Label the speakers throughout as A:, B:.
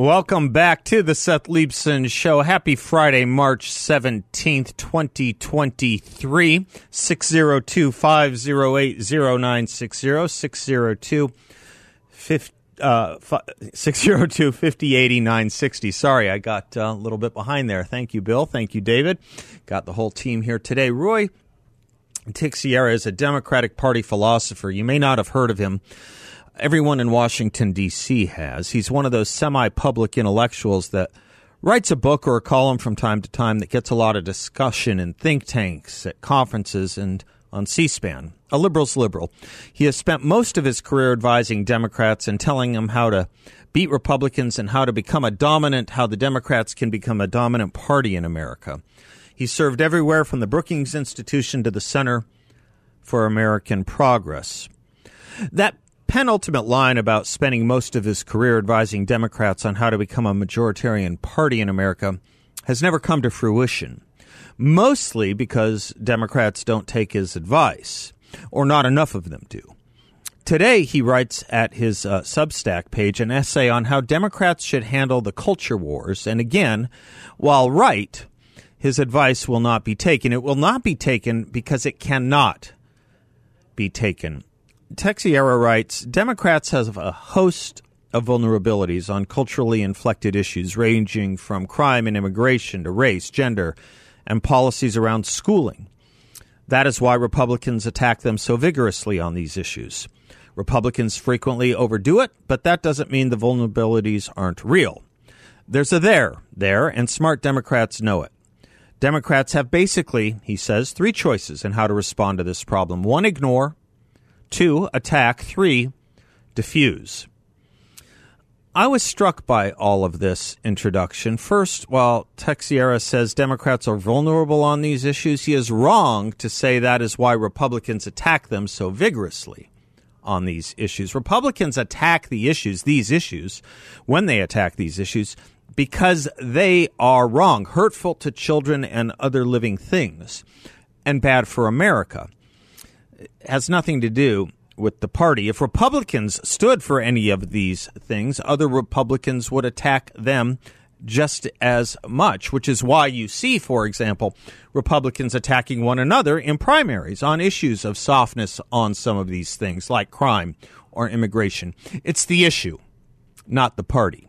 A: Welcome back to the Seth Leibsohn Show. Happy Friday, March 17th, 2023. 602 508 0960 602 uh, 602 5080 960. Sorry, I got uh, a little bit behind there. Thank you, Bill. Thank you, David. Got the whole team here today. Ruy Teixeira is a Democratic Party philosopher. You may not have heard of him. Everyone in Washington, D.C. has. He's one of those semi public intellectuals that writes a book or a column from time to time that gets a lot of discussion in think tanks, at conferences, and on C SPAN. A liberal's liberal. He has spent most of his career advising Democrats and telling them how to beat Republicans and how to become a dominant, how the Democrats can become a dominant party in America. He served everywhere from the Brookings Institution to the Center for American Progress. That penultimate line about spending most of his career advising Democrats on how to become a majoritarian party in America has never come to fruition mostly because Democrats don't take his advice, or not enough of them do. Today, he writes at his uh, Substack page an essay on how Democrats should handle the culture wars. And again, while right, his advice will not be taken. It will not be taken because it cannot be taken. Teixeira writes Democrats have a host of vulnerabilities on culturally inflected issues ranging from crime and immigration to race, gender, and policies around schooling. That is why Republicans attack them so vigorously on these issues. Republicans frequently overdo it, but that doesn't mean the vulnerabilities aren't real. There's a there there, and smart Democrats know it. Democrats have basically, he says, three choices in how to respond to this problem one, ignore, two, attack, three, diffuse. I was struck by all of this introduction. First, while Teixeira says Democrats are vulnerable on these issues, he is wrong to say that is why Republicans attack them so vigorously on these issues. Republicans attack the issues, these issues, when they attack these issues, because they are wrong, hurtful to children and other living things, and bad for America. Has nothing to do with the party. If Republicans stood for any of these things, other Republicans would attack them just as much, which is why you see, for example, Republicans attacking one another in primaries on issues of softness on some of these things, like crime or immigration. It's the issue, not the party.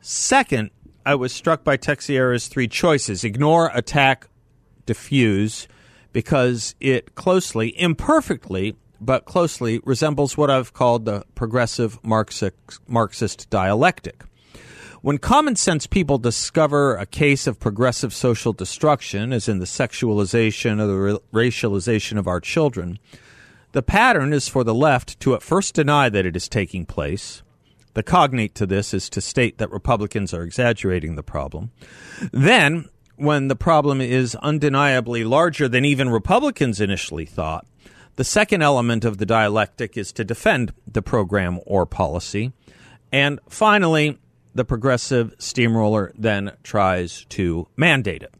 A: Second, I was struck by Teixeira's three choices ignore, attack, diffuse, because it closely, imperfectly, but closely resembles what I've called the progressive Marxist, dialectic. When common sense people discover a case of progressive social destruction, as in the sexualization or the racialization of our children, the pattern is for the left to at first deny that it is taking place. The cognate to this is to state that Republicans are exaggerating the problem. Then, when the problem is undeniably larger than even Republicans initially thought, the second element of the dialectic is to defend the program or policy. And finally, the progressive steamroller then tries to mandate it.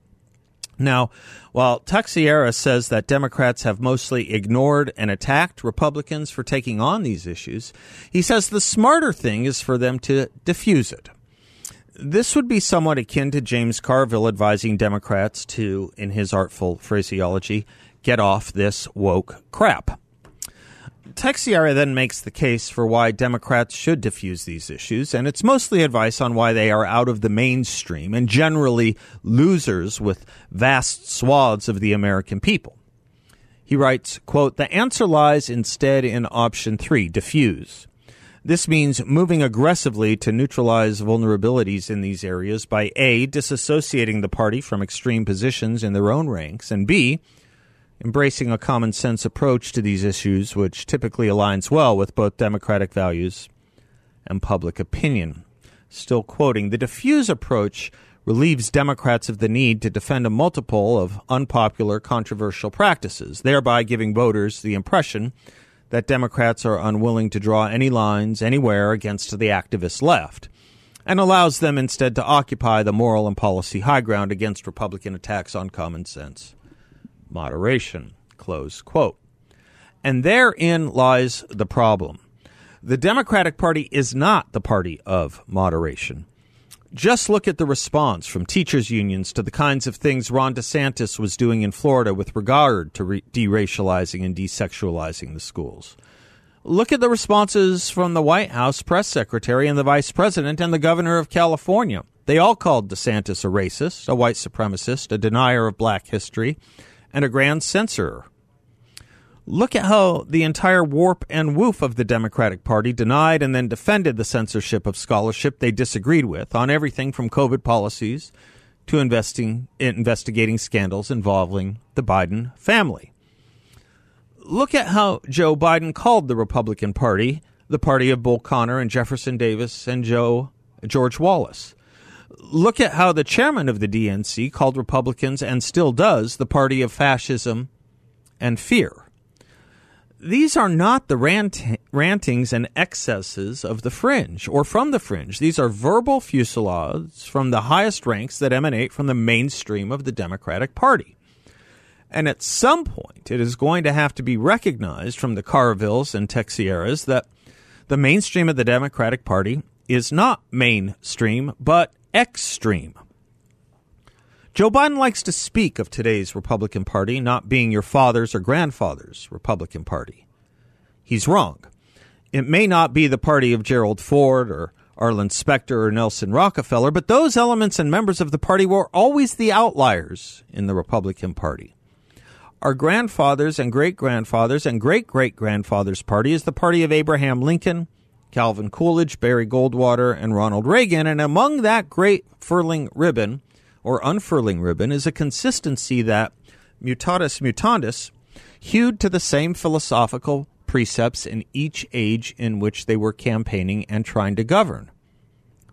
A: Now, while Teixeira says that Democrats have mostly ignored and attacked Republicans for taking on these issues, he says the smarter thing is for them to diffuse it. This would be somewhat akin to James Carville advising Democrats to, in his artful phraseology, get off this woke crap. Teixeira then makes the case for why Democrats should diffuse these issues, and it's mostly advice on why they are out of the mainstream and generally losers with vast swaths of the American people. He writes, quote, The answer lies instead in option three, diffuse. This means moving aggressively to neutralize vulnerabilities in these areas by A, disassociating the party from extreme positions in their own ranks, and B, embracing a common sense approach to these issues, which typically aligns well with both democratic values and public opinion. Still quoting, the diffuse approach relieves Democrats of the need to defend a multiple of unpopular, controversial practices, thereby giving voters the impression that Democrats are unwilling to draw any lines anywhere against the activist left, and allows them instead to occupy the moral and policy high ground against Republican attacks on common sense. Moderation. Close quote. And therein lies the problem. The Democratic Party is not the party of moderation. Just look at the response from teachers' unions to the kinds of things Ron DeSantis was doing in Florida with regard to re- deracializing and desexualizing the schools. Look at the responses from the White House press secretary and the vice president and the governor of California. They all called DeSantis a racist, a white supremacist, a denier of black history, and a grand censorer. Look at how the entire warp and woof of the Democratic Party denied and then defended the censorship of scholarship they disagreed with on everything from COVID policies to investing, investigating scandals involving the Biden family. Look at how Joe Biden called the Republican Party the party of Bull Connor and Jefferson Davis and Joe George Wallace. Look at how the chairman of the DNC called Republicans and still does the party of fascism and fear these are not the rant- rantings and excesses of the fringe or from the fringe. These are verbal fusillades from the highest ranks that emanate from the mainstream of the Democratic Party. And at some point, it is going to have to be recognized from the Carvilles and Teixeiras that the mainstream of the Democratic Party is not mainstream, but extreme. Joe Biden likes to speak of today's Republican Party not being your father's or grandfather's Republican Party. He's wrong. It may not be the party of Gerald Ford or Arlen Specter or Nelson Rockefeller, but those elements and members of the party were always the outliers in the Republican Party. Our grandfathers and great grandfathers and great great grandfathers' party is the party of Abraham Lincoln, Calvin Coolidge, Barry Goldwater, and Ronald Reagan. And among that great furling ribbon or unfurling ribbon is a consistency that, mutatis mutandis, hewed to the same philosophical precepts in each age in which they were campaigning and trying to govern.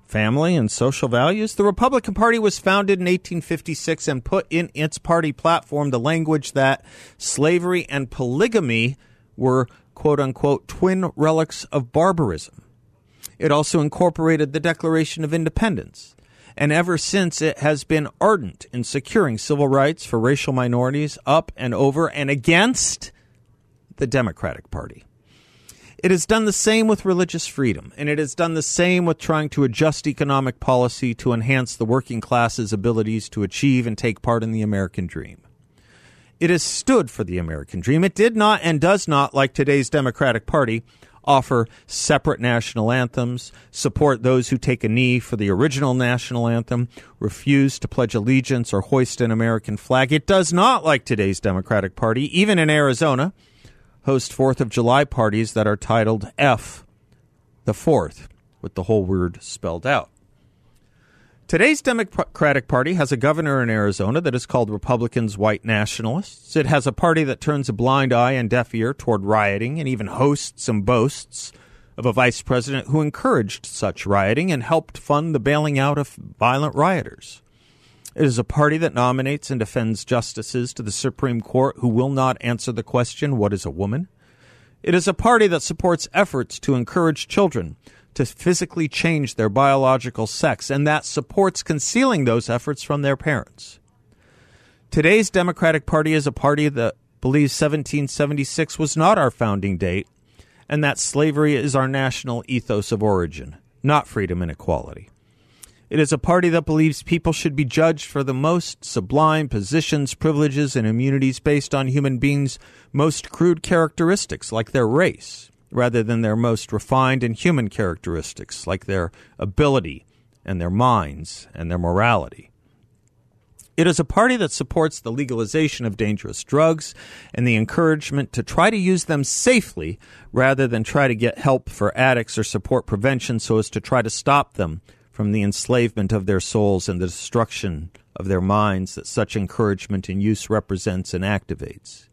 A: Family and social values. The Republican Party was founded in 1856 and put in its party platform the language that slavery and polygamy were quote unquote twin relics of barbarism. It also incorporated the Declaration of Independence and ever since it has been ardent in securing civil rights for racial minorities up and over and against the Democratic Party. It has done the same with religious freedom, and it has done the same with trying to adjust economic policy to enhance the working class's abilities to achieve and take part in the American dream. It has stood for the American dream. It did not and does not, like today's Democratic Party, offer separate national anthems, support those who take a knee for the original national anthem, refuse to pledge allegiance or hoist an American flag. It does not, like today's Democratic Party, even in Arizona, host Fourth of July parties that are titled F the Fourth, with the whole word spelled out. Today's Democratic Party has a governor in Arizona that is called Republicans White Nationalists. It has a party that turns a blind eye and deaf ear toward rioting and even hosts and boasts of a vice president who encouraged such rioting and helped fund the bailing out of violent rioters. It is a party that nominates and defends justices to the Supreme Court who will not answer the question, What is a woman? It is a party that supports efforts to encourage children to physically change their biological sex, and that supports concealing those efforts from their parents. Today's Democratic Party is a party that believes 1776 was not our founding date, and that slavery is our national ethos of origin, not freedom and equality. It is a party that believes people should be judged for the most sublime positions, privileges, and immunities based on human beings' most crude characteristics, like their race, rather than their most refined and human characteristics, like their ability and their minds and their morality. It is a party that supports the legalization of dangerous drugs and the encouragement to try to use them safely rather than try to get help for addicts or support prevention so as to try to stop them from the enslavement of their souls and the destruction of their minds that such encouragement and use represents and activates.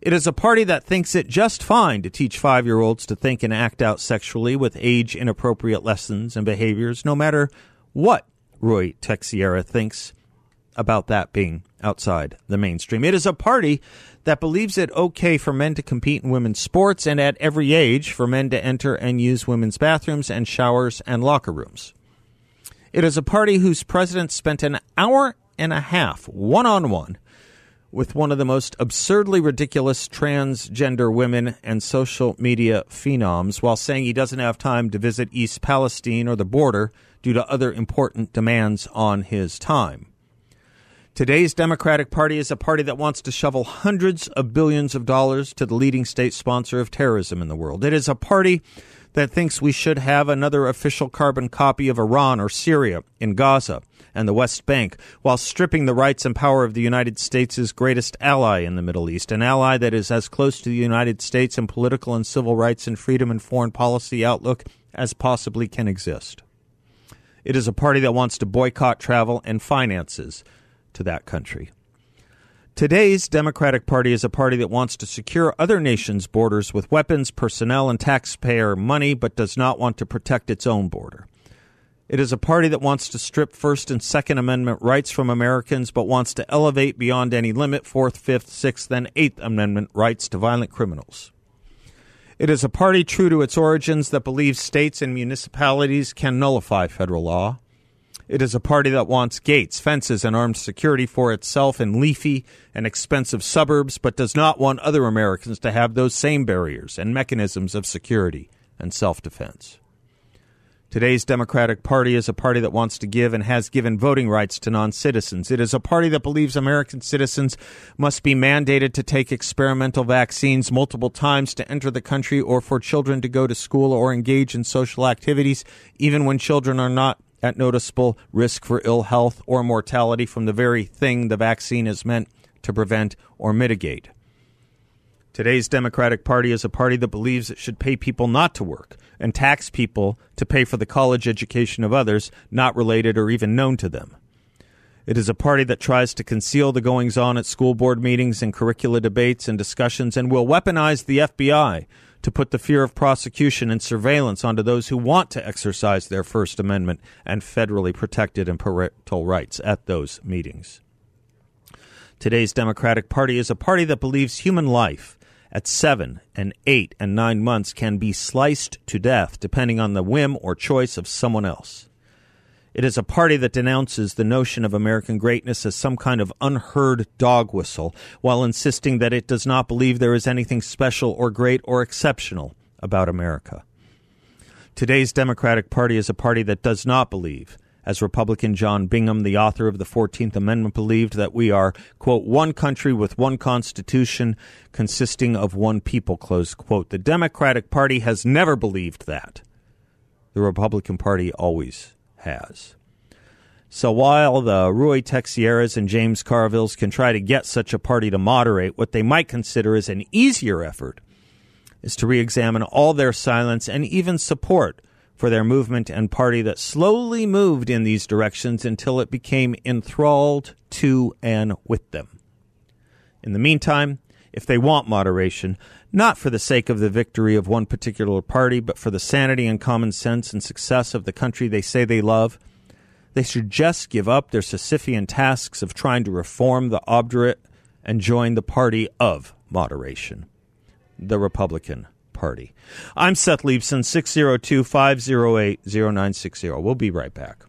A: It is a party that thinks it just fine to teach five year olds to think and act out sexually with age inappropriate lessons and behaviors, no matter what Ruy Teixeira thinks about that being outside the mainstream. It is a party that believes it okay for men to compete in women's sports and at every age for men to enter and use women's bathrooms and showers and locker rooms. It is a party whose president spent an hour and a half one on one with one of the most absurdly ridiculous transgender women and social media phenoms while saying he doesn't have time to visit East Palestine or the border due to other important demands on his time. Today's Democratic Party is a party that wants to shovel hundreds of billions of dollars to the leading state sponsor of terrorism in the world. It is a party that thinks we should have another official carbon copy of Iran or Syria in Gaza and the West Bank, while stripping the rights and power of the United States' greatest ally in the Middle East, an ally that is as close to the United States in political and civil rights and freedom and foreign policy outlook as possibly can exist. It is a party that wants to boycott travel and finances to that country. Today's Democratic Party is a party that wants to secure other nations' borders with weapons, personnel, and taxpayer money, but does not want to protect its own border. It is a party that wants to strip First and Second Amendment rights from Americans, but wants to elevate beyond any limit Fourth, Fifth, Sixth, and Eighth Amendment rights to violent criminals. It is a party true to its origins that believes states and municipalities can nullify federal law. It is a party that wants gates, fences, and armed security for itself in leafy and expensive suburbs, but does not want other Americans to have those same barriers and mechanisms of security and self defense. Today's Democratic Party is a party that wants to give and has given voting rights to non citizens. It is a party that believes American citizens must be mandated to take experimental vaccines multiple times to enter the country or for children to go to school or engage in social activities, even when children are not at noticeable risk for ill health or mortality from the very thing the vaccine is meant to prevent or mitigate. Today's Democratic Party is a party that believes it should pay people not to work and tax people to pay for the college education of others not related or even known to them. It is a party that tries to conceal the goings on at school board meetings and curricula debates and discussions and will weaponize the FBI to put the fear of prosecution and surveillance onto those who want to exercise their First Amendment and federally protected and parental rights at those meetings. Today's Democratic Party is a party that believes human life at seven and eight and nine months can be sliced to death depending on the whim or choice of someone else. It is a party that denounces the notion of American greatness as some kind of unheard dog whistle, while insisting that it does not believe there is anything special or great or exceptional about America. Today's Democratic Party is a party that does not believe, as Republican John Bingham, the author of the 14th Amendment, believed that we are, quote, one country with one constitution consisting of one people, close quote. The Democratic Party has never believed that. The Republican Party always has. So while the Ruy Teixeiras and James Carvilles can try to get such a party to moderate, what they might consider is an easier effort is to re examine all their silence and even support for their movement and party that slowly moved in these directions until it became enthralled to and with them. In the meantime, if they want moderation, not for the sake of the victory of one particular party, but for the sanity and common sense and success of the country they say they love, they should just give up their Sisyphean tasks of trying to reform the obdurate and join the party of moderation, the Republican Party. I'm Seth Leibsohn, 602 508 0960. We'll be right back.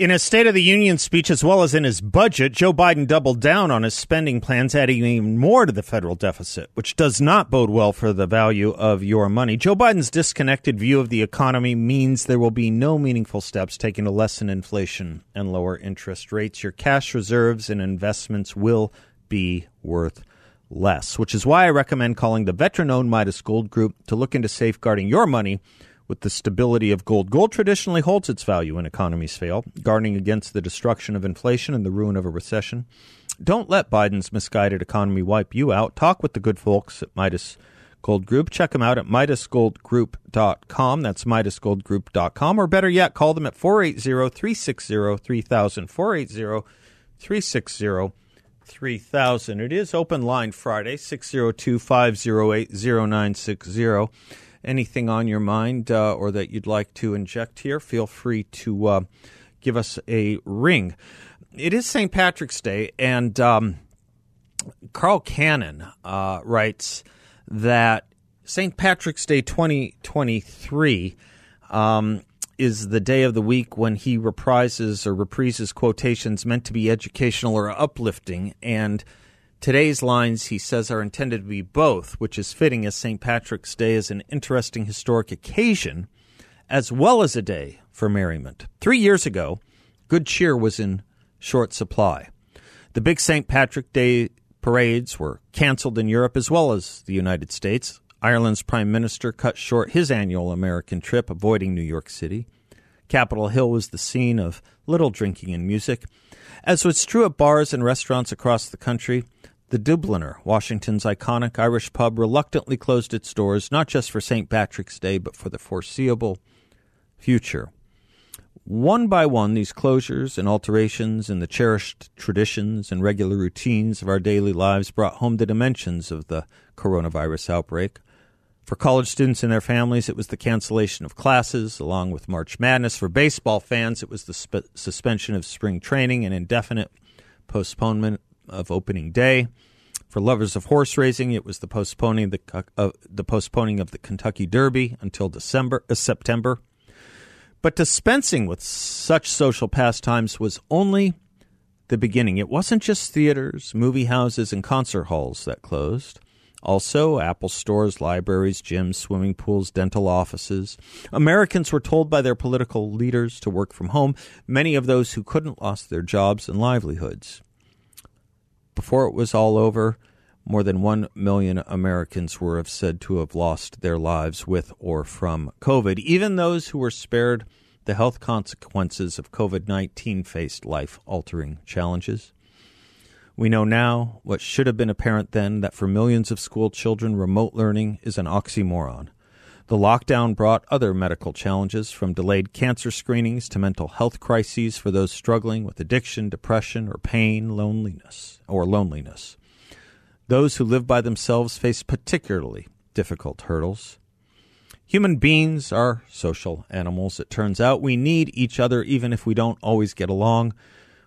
A: In his State of the Union speech, as well as in his budget, Joe Biden doubled down on his spending plans, adding even more to the federal deficit, which does not bode well for the value of your money. Joe Biden's disconnected view of the economy means there will be no meaningful steps taken to lessen inflation and lower interest rates. Your cash reserves and investments will be worth less, which is why I recommend calling the veteran owned Midas Gold Group to look into safeguarding your money with the stability of gold. Gold traditionally holds its value when economies fail, guarding against the destruction of inflation and the ruin of a recession. Don't let Biden's misguided economy wipe you out. Talk with the good folks at Midas Gold Group. Check them out at MidasGoldGroup.com. That's MidasGoldGroup.com. Or better yet, call them at 480 360 3000. 480 360 3000. It is open line Friday, 602 508 0960. Anything on your mind uh, or that you'd like to inject here, feel free to uh, give us a ring. It is St. Patrick's Day, and um, Carl Cannon uh, writes that St. Patrick's Day 2023 um, is the day of the week when he reprises or reprises quotations meant to be educational or uplifting. And today's lines, he says, are intended to be both, which is fitting as St. Patrick's Day is an interesting historic occasion as well as a day for merriment. Three years ago, good cheer was in short supply. The big St. Patrick Day parades were canceled in Europe as well as the United States. Ireland's prime minister cut short his annual American trip, avoiding New York City. Capitol Hill was the scene of little drinking and music. As was true at bars and restaurants across the country, the Dubliner, Washington's iconic Irish pub, reluctantly closed its doors not just for St. Patrick's Day, but for the foreseeable future. One by one, these closures and alterations in the cherished traditions and regular routines of our daily lives brought home the dimensions of the coronavirus outbreak. For college students and their families, it was the cancellation of classes, along with March Madness. For baseball fans, it was the sp- suspension of spring training and indefinite postponement of opening day. For lovers of horse racing, it was the postponing the uh, the postponing of the Kentucky Derby until December uh, September. But dispensing with such social pastimes was only the beginning. It wasn't just theaters, movie houses, and concert halls that closed. Also, Apple stores, libraries, gyms, swimming pools, dental offices. Americans were told by their political leaders to work from home. Many of those who couldn't lost their jobs and livelihoods. Before it was all over, more than 1 million Americans were said to have lost their lives with or from COVID. Even those who were spared the health consequences of COVID 19 faced life altering challenges. We know now, what should have been apparent then, that for millions of school children, remote learning is an oxymoron. The lockdown brought other medical challenges, from delayed cancer screenings to mental health crises for those struggling with addiction, depression, or pain, loneliness, or loneliness. Those who live by themselves face particularly difficult hurdles. Human beings are social animals. It turns out we need each other even if we don't always get along,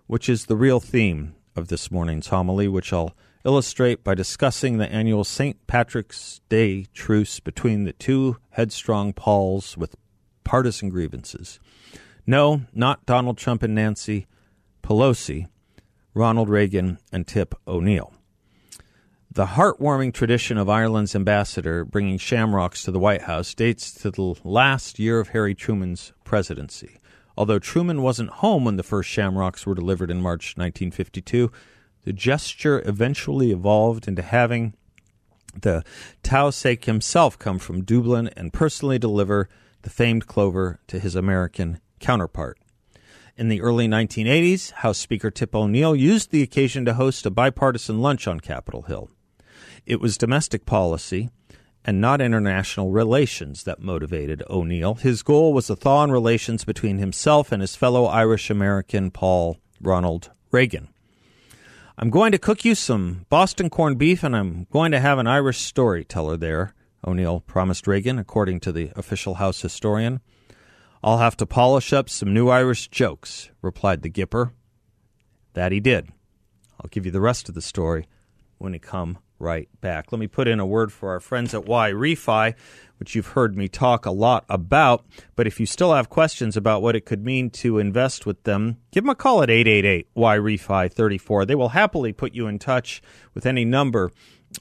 A: which is the real theme of this morning's homily, which I'll illustrate by discussing the annual St. Patrick's Day truce between the two headstrong pols with partisan grievances. No, not Donald Trump and Nancy Pelosi, Ronald Reagan and Tip O'Neill. The heartwarming tradition of Ireland's ambassador bringing shamrocks to the White House dates to the last year of Harry Truman's presidency. Although Truman wasn't home when the first shamrocks were delivered in March 1952, the gesture eventually evolved into having the Taoiseach himself come from Dublin and personally deliver the famed clover to his American counterpart. In the early 1980s, House Speaker Tip O'Neill used the occasion to host a bipartisan lunch on Capitol Hill. It was domestic policy and not international relations that motivated O'Neill. His goal was to thaw in relations between himself and his fellow Irish American pol Ronald Reagan. I'm going to cook you some Boston corned beef and I'm going to have an Irish storyteller there, O'Neill promised Reagan, according to the official House historian. I'll have to polish up some new Irish jokes, replied the Gipper. That he did. I'll give you the rest of the story when we come right back. Let me put in a word for our friends at YRefy, which you've heard me talk a lot about. But if you still have questions about what it could mean to invest with them, give them a call at 888 YRefy 34. They will happily put you in touch with any number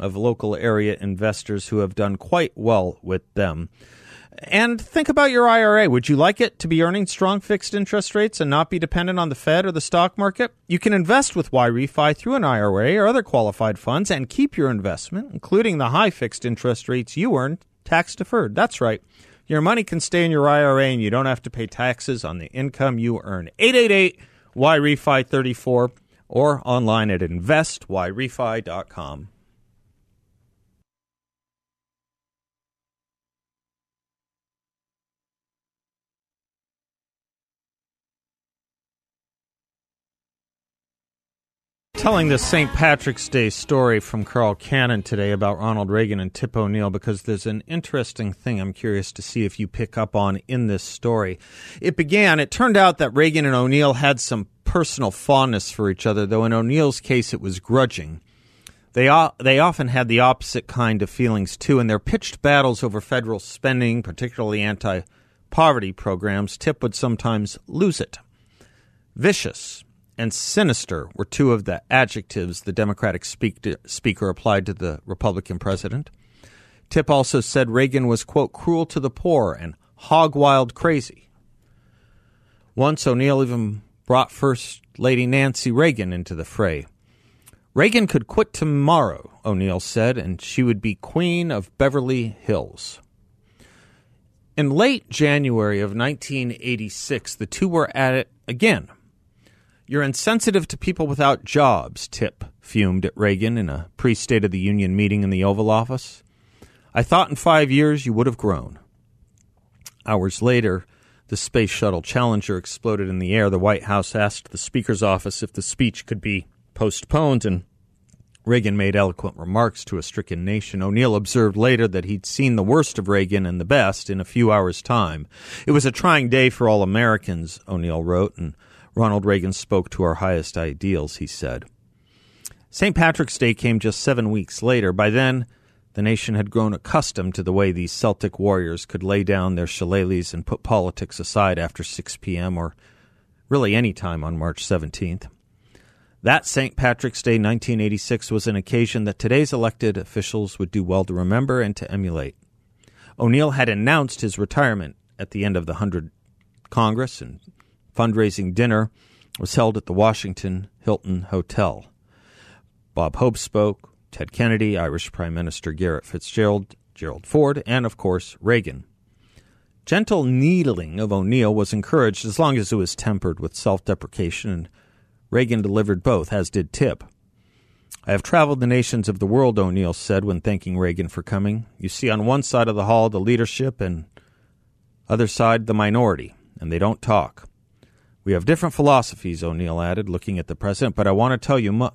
A: of local area investors who have done quite well with them. And think about your IRA. Would you like it to be earning strong fixed interest rates and not be dependent on the Fed or the stock market? You can invest with YRefy through an IRA or other qualified funds and keep your investment, including the high fixed interest rates you earn, tax deferred. That's right. Your money can stay in your IRA and you don't have to pay taxes on the income you earn. 888 YRefy 34 or online at investyrefy.com. telling the St. Patrick's Day story from Carl Cannon today about Ronald Reagan and Tip O'Neill because there's an interesting thing I'm curious to see if you pick up on in this story. It began, it turned out that Reagan and O'Neill had some personal fondness for each other, though in O'Neill's case it was grudging. They, they often had the opposite kind of feelings too, and their pitched battles over federal spending, particularly anti poverty programs, Tip would sometimes lose it. Vicious, and sinister were two of the adjectives the Democratic speak to, speaker applied to the Republican president. Tip also said Reagan was, quote, cruel to the poor and hog wild crazy. Once O'Neill even brought First Lady Nancy Reagan into the fray. Reagan could quit tomorrow, O'Neill said, and she would be Queen of Beverly Hills. In late January of 1986, the two were at it again you're insensitive to people without jobs, Tip fumed at Reagan in a pre State of the Union meeting in the Oval Office. I thought in five years you would have grown. Hours later, the Space Shuttle Challenger exploded in the air. The White House asked the Speaker's office if the speech could be postponed, and Reagan made eloquent remarks to a stricken nation. O'Neill observed later that he'd seen the worst of Reagan and the best in a few hours' time. It was a trying day for all Americans, O'Neill wrote, and Ronald Reagan spoke to our highest ideals, he said. St. Patrick's Day came just seven weeks later. By then, the nation had grown accustomed to the way these Celtic warriors could lay down their shillelaghs and put politics aside after 6 p.m. or really any time on March 17th. That St. Patrick's Day 1986 was an occasion that today's elected officials would do well to remember and to emulate. O'Neill had announced his retirement at the end of the 100 Congress and fundraising dinner was held at the Washington Hilton Hotel. Bob Hope spoke, Ted Kennedy, Irish Prime Minister Garret FitzGerald, Gerald Ford, and of course Reagan. Gentle needling of O'Neill was encouraged as long as it was tempered with self deprecation, and Reagan delivered both, as did Tip. I have traveled the nations of the world, O'Neill said when thanking Reagan for coming. You see on one side of the hall the leadership and other side the minority, and they don't talk. We have different philosophies, O'Neill added, looking at the president, but I want to tell you, mu-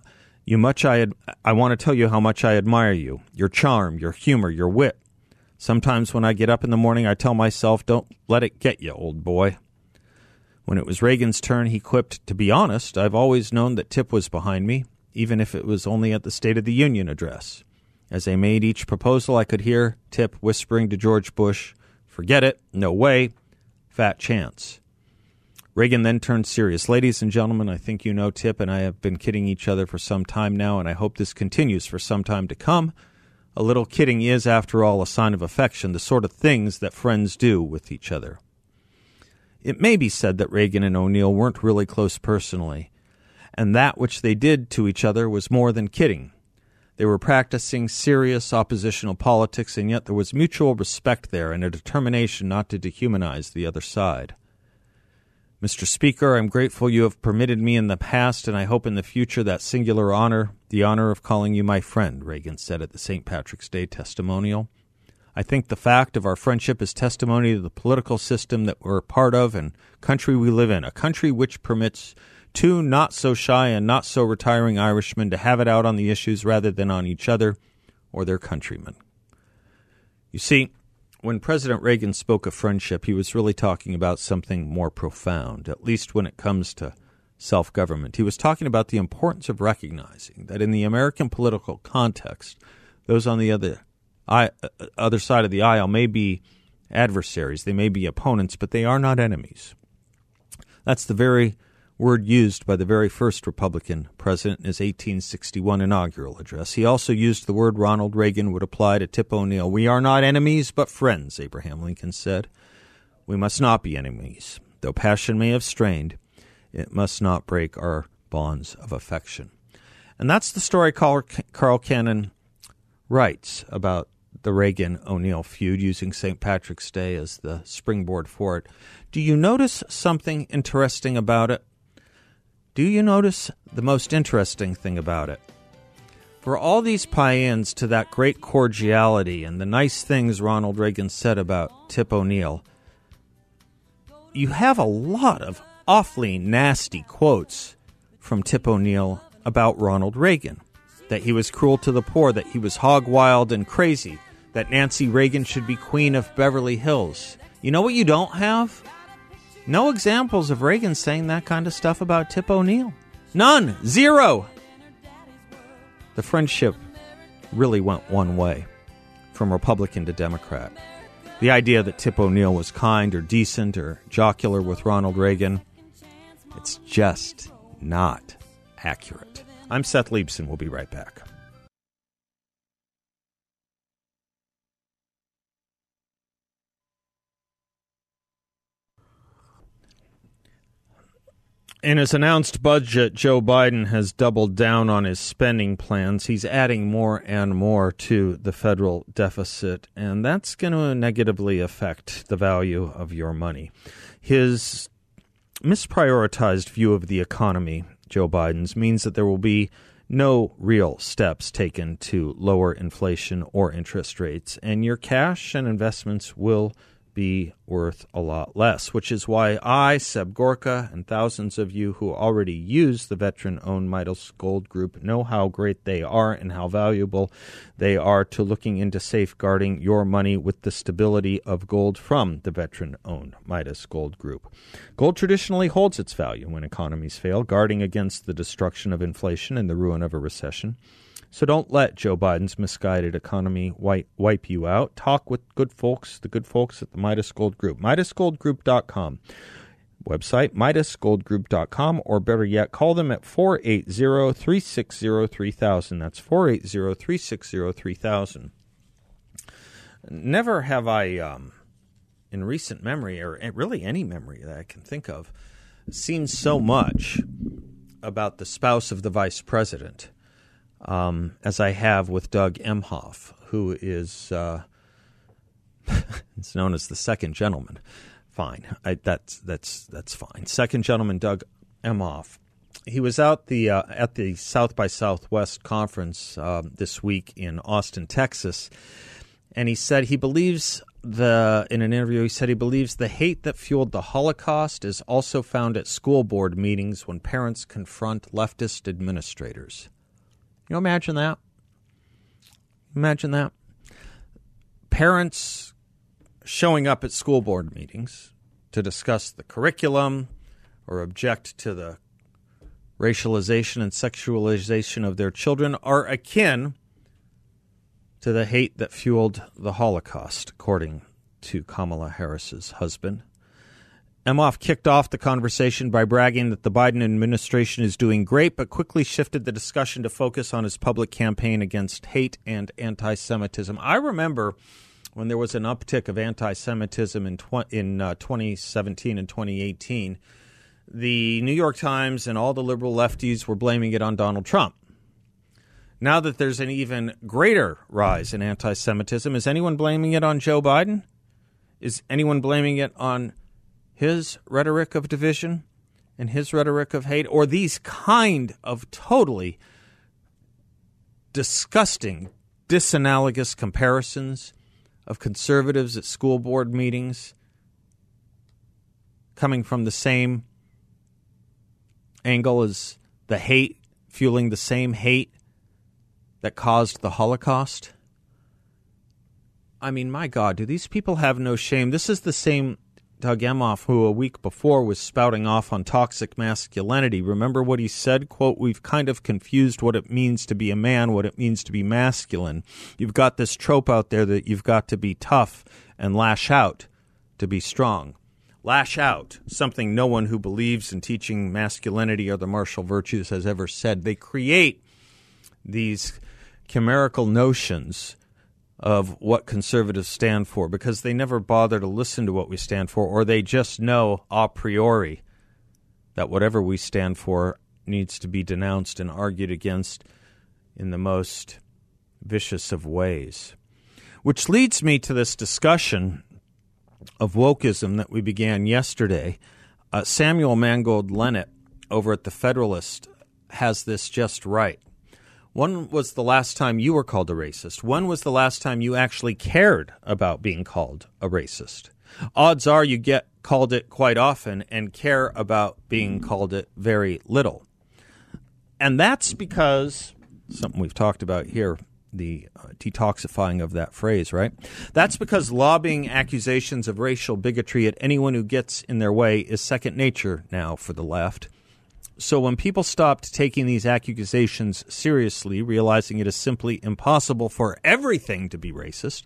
A: you much I, ad- I want to tell you how much I admire you, your charm, your humor, your wit. Sometimes when I get up in the morning, I tell myself, don't let it get you, old boy. When it was Reagan's turn, he quipped, To be honest, I've always known that Tip was behind me, even if it was only at the State of the Union address. As they made each proposal, I could hear Tip whispering to George Bush, Forget it, no way, fat chance. Reagan then turned serious. Ladies and gentlemen, I think you know Tip and I have been kidding each other for some time now, and I hope this continues for some time to come. A little kidding is, after all, a sign of affection, the sort of things that friends do with each other. It may be said that Reagan and O'Neill weren't really close personally, and that which they did to each other was more than kidding. They were practicing serious oppositional politics, and yet there was mutual respect there and a determination not to dehumanize the other side. Mr. Speaker, I'm grateful you have permitted me in the past, and I hope in the future that singular honor, the honor of calling you my friend, Reagan said at the St. Patrick's Day testimonial. I think the fact of our friendship is testimony to the political system that we're a part of and country we live in, a country which permits two not so shy and not so retiring Irishmen to have it out on the issues rather than on each other or their countrymen. You see, when President Reagan spoke of friendship, he was really talking about something more profound, at least when it comes to self government. He was talking about the importance of recognizing that in the American political context, those on the other, uh, other side of the aisle may be adversaries, they may be opponents, but they are not enemies. That's the very word used by the very first Republican president in his 1861 inaugural address. He also used the word Ronald Reagan would apply to Tip O'Neill. We are not enemies, but friends, Abraham Lincoln said. We must not be enemies. Though passion may have strained, it must not break our bonds of affection. And that's the story Carl, Cannon writes about the Reagan O'Neill feud using St. Patrick's Day as the springboard for it. Do you notice something interesting about it? Do you notice the most interesting thing about it? For all these pie ins to that great cordiality and the nice things Ronald Reagan said about Tip O'Neill, you have a lot of awfully nasty quotes from Tip O'Neill about Ronald Reagan that he was cruel to the poor, that he was hog wild and crazy, that Nancy Reagan should be queen of Beverly Hills. You know what you don't have? No examples of Reagan saying that kind of stuff about Tip O'Neill. None. Zero. The friendship really went one way from Republican to Democrat. The idea that Tip O'Neill was kind or decent or jocular with Ronald Reagan, it's just not accurate. I'm Seth Leibsohn. We'll be right back. In his announced budget, Joe Biden has doubled down on his spending plans. He's adding more and more to the federal deficit, and that's going to negatively affect the value of your money. His misprioritized view of the economy, Joe Biden's, means that there will be no real steps taken to lower inflation or interest rates, and your cash and investments will be worth a lot less, which is why I, Seb Gorka, and thousands of you who already use the veteran owned Midas Gold Group know how great they are and how valuable they are to looking into safeguarding your money with the stability of gold from the veteran owned Midas Gold Group. Gold traditionally holds its value when economies fail, guarding against the destruction of inflation and the ruin of a recession. So don't let Joe Biden's misguided economy wipe, wipe you out. Talk with good folks, the good folks at the Midas Gold Group. MidasGoldGroup.com. Website, MidasGoldGroup.com, or better yet, call them at 480 360 3000. That's 480 360 3000. Never have I, um, in recent memory, or really any memory that I can think of, seen so much about the spouse of the vice president um, as I have with Doug Emhoff, who is uh, it's known as the second gentleman. Fine, I, that's that's that's fine. Second gentleman, Doug Emhoff. He was out the uh, at the South by Southwest conference uh, this week in Austin, Texas, and he said he believes the in an interview he said he believes the hate that fueled the Holocaust is also found at school board meetings when parents confront leftist administrators. You imagine that? Imagine that. Parents showing up at school board meetings to discuss the curriculum or object to the racialization and sexualization of their children are akin to the hate that fueled the Holocaust, according to Kamala Harris's husband. Emhoff kicked off the conversation by bragging that the Biden administration is doing great, but quickly shifted the discussion to focus on his public campaign against hate and anti Semitism. I remember when there was an uptick of anti Semitism in, tw- in uh, 2017 and 2018, the New York Times and all the liberal lefties were blaming it on Donald Trump. Now that there's an even greater rise in anti Semitism, is anyone blaming it on Joe Biden? Is anyone blaming it on his rhetoric of division and his rhetoric of hate, or these kind of totally disgusting, disanalogous comparisons of conservatives at school board meetings coming from the same angle as the hate, fueling the same hate that caused the Holocaust? I mean, my God, do these people have no shame? This is the same Doug Emhoff, who a week before was spouting off on toxic masculinity. Remember what he said? Quote, we've kind of confused what it means to be a man, what it means to be masculine. You've got this trope out there that you've got to be tough and lash out to be strong. Lash out, something no one who believes in teaching masculinity or the martial virtues has ever said. They create these chimerical notions of what conservatives stand for because they never bother to listen to what we stand for, or they just know a priori that whatever we stand for needs to be denounced and argued against in the most vicious of ways. Which leads me to this discussion of wokeism that we began yesterday. Uh, Samuel Mangold Lenett over at The Federalist has this just right. When was the last time you were called a racist? When was the last time you actually cared about being called a racist? Odds are you get called it quite often and care about being called it very little. And that's because something we've talked about here the uh, detoxifying of that phrase, right? That's because lobbying accusations of racial bigotry at anyone who gets in their way is second nature now for the left. So when people stopped taking these accusations seriously, realizing it is simply impossible for everything to be racist,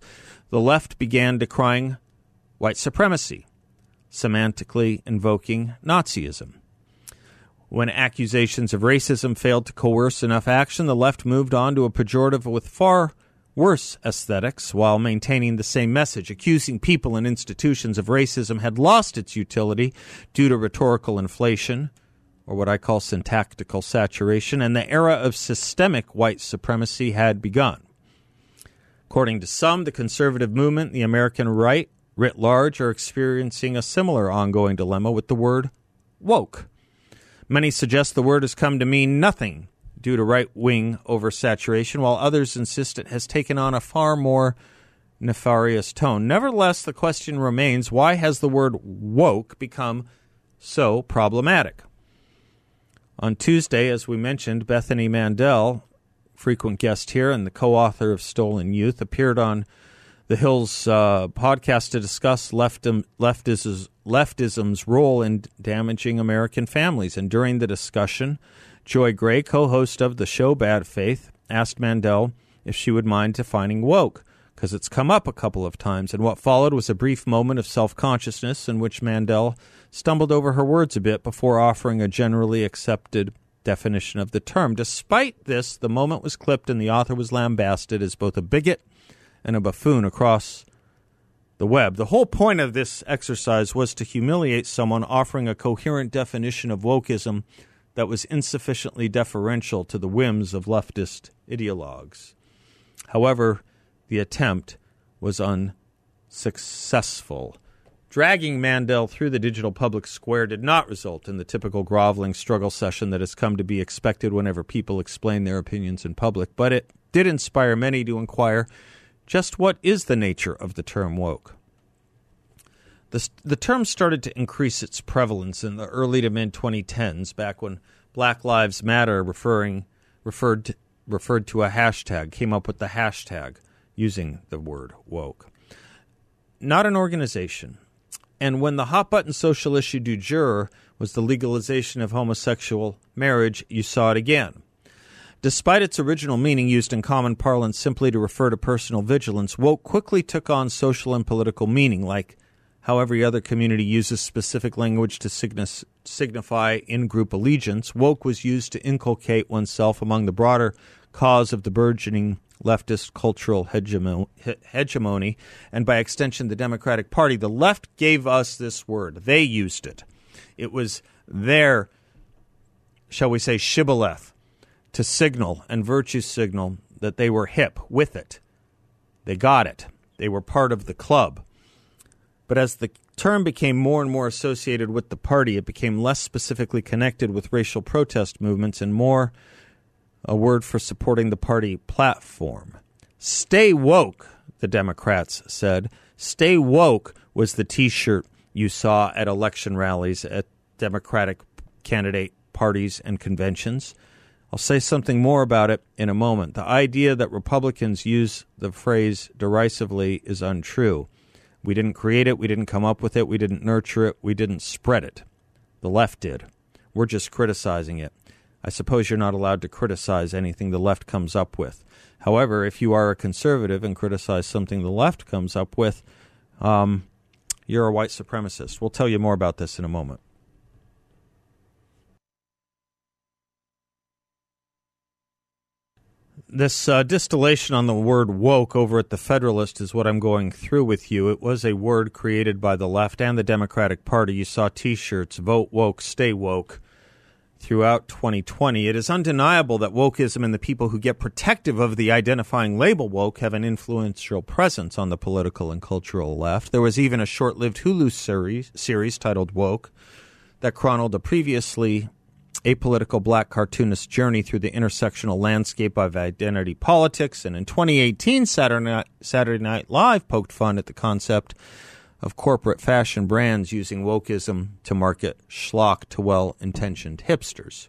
A: the left began decrying white supremacy, semantically invoking Nazism. When accusations of racism failed to coerce enough action, the left moved on to a pejorative with far worse aesthetics while maintaining the same message. Accusing people and institutions of racism had lost its utility due to rhetorical inflation, or what I call syntactical saturation, and the era of systemic white supremacy had begun. According to some, the conservative movement, the American right writ large, are experiencing a similar ongoing dilemma with the word woke. Many suggest the word has come to mean nothing due to right wing oversaturation, while others insist it has taken on a far more nefarious tone. Nevertheless, the question remains why has the word woke become so problematic? On Tuesday, as we mentioned, Bethany Mandel, frequent guest here and the co author of Stolen Youth, appeared on the Hills uh, podcast to discuss leftism, leftism's role in damaging American families. And during the discussion, Joy Gray, co host of the show Bad Faith, asked Mandel if she would mind defining woke, because it's come up a couple of times. And what followed was a brief moment of self consciousness in which Mandel stumbled over her words a bit before offering a generally accepted definition of the term. Despite this, the moment was clipped and the author was lambasted as both a bigot and a buffoon across the web. The whole point of this exercise was to humiliate someone offering a coherent definition of wokeism that was insufficiently deferential to the whims of leftist ideologues. However, the attempt was unsuccessful. Dragging Mandel through the digital public square did not result in the typical groveling struggle session that has come to be expected whenever people explain their opinions in public, but it did inspire many to inquire just what is the nature of the term woke? The, the term started to increase its prevalence in the early to mid 2010s, back when Black Lives Matter referring referred to, referred to a hashtag, came up with the hashtag using the word woke. Not an organization. And when the hot button social issue du jour was the legalization of homosexual marriage, you saw it again. Despite its original meaning used in common parlance simply to refer to personal vigilance, woke quickly took on social and political meaning, like how every other community uses specific language to signify in group allegiance. Woke was used to inculcate oneself among the broader cause of the burgeoning leftist cultural hegemony, and by extension, the Democratic Party. The left gave us this word, they used it. It was their, shall we say, shibboleth to signal and virtue signal that they were hip with it. They got it. They were part of the club. But as the term became more and more associated with the party, it became less specifically connected with racial protest movements and more a word for supporting the party platform. Stay woke, the Democrats said. Stay woke was the t shirt you saw at election rallies at Democratic candidate parties and conventions. I'll say something more about it in a moment. The idea that Republicans use the phrase derisively is untrue. We didn't create it, we didn't come up with it, we didn't nurture it, we didn't spread it. The left did. We're just criticizing it. I suppose you're not allowed to criticize anything the left comes up with. However, if you are a conservative and criticize something the left comes up with, um, you're a white supremacist. We'll tell you more about this in a moment. This uh, distillation on the word woke over at the Federalist is what I'm going through with you. It was a word created by the left and the Democratic Party. You saw t shirts, vote woke, stay woke, throughout 2020. It is undeniable that wokeism and the people who get protective of the identifying label woke have an influential presence on the political and cultural left. There was even a short lived Hulu series, series titled Woke that chronicled a previously apolitical black cartoonist's journey through the intersectional landscape of identity politics. And in 2018, Saturday Night, Saturday Night Live poked fun at the concept of corporate fashion brands using wokeism to market schlock to well intentioned hipsters.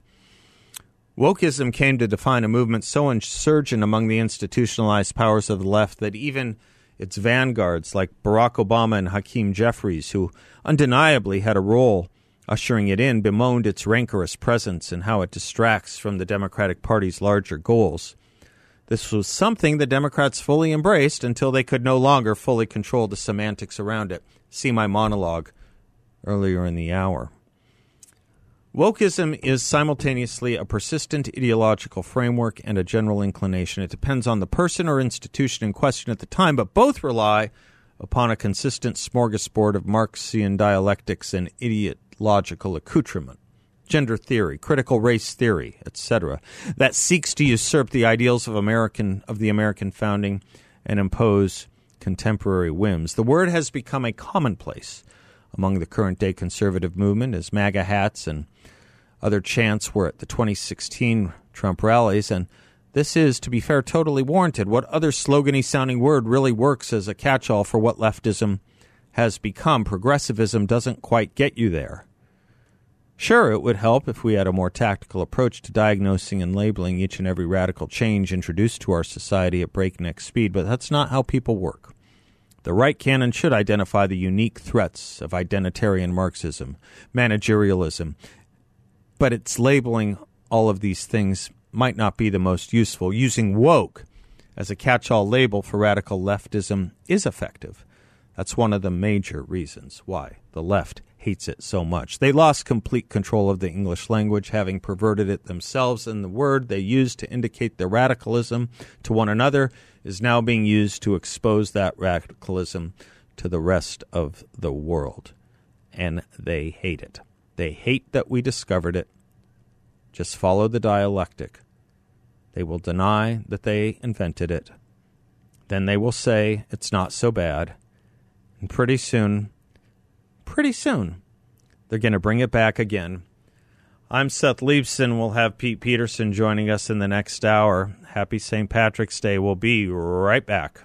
A: Wokeism came to define a movement so insurgent among the institutionalized powers of the left that even its vanguards, like Barack Obama and Hakeem Jeffries, who undeniably had a role ushering it in, bemoaned its rancorous presence and how it distracts from the Democratic Party's larger goals. This was something the Democrats fully embraced until they could no longer fully control the semantics around it. See my monologue earlier in the hour. Wokeism is simultaneously a persistent ideological framework and a general inclination. It depends on the person or institution in question at the time, but both rely upon a consistent smorgasbord of Marxian dialectics and ideological accoutrement. Gender theory, critical race theory, etc., that seeks to usurp the ideals of American of the American founding and impose contemporary whims. The word has become a commonplace among the current day conservative movement as MAGA hats and other chants were at the 2016 Trump rallies, and this is, to be fair, totally warranted. What other slogany sounding word really works as a catch all for what leftism has become? Progressivism doesn't quite get you there. Sure, it would help if we had a more tactical approach to diagnosing and labeling each and every radical change introduced to our society at breakneck speed, but that's not how people work. The right can and should identify the unique threats of identitarian Marxism, managerialism, but its labeling all of these things might not be the most useful. Using woke as a catch all label for radical leftism is effective. That's one of the major reasons why the left hates it so much. They lost complete control of the English language, having perverted it themselves, and the word they used to indicate their radicalism to one another is now being used to expose that radicalism to the rest of the world. And they hate it. They hate that we discovered it. Just follow the dialectic. They will deny that they invented it. Then they will say it's not so bad. And pretty soon, pretty soon, they're going to bring it back again. I'm Seth Leibsohn. We'll have Pete Peterson joining us in the next hour. Happy St. Patrick's Day. We'll be right back.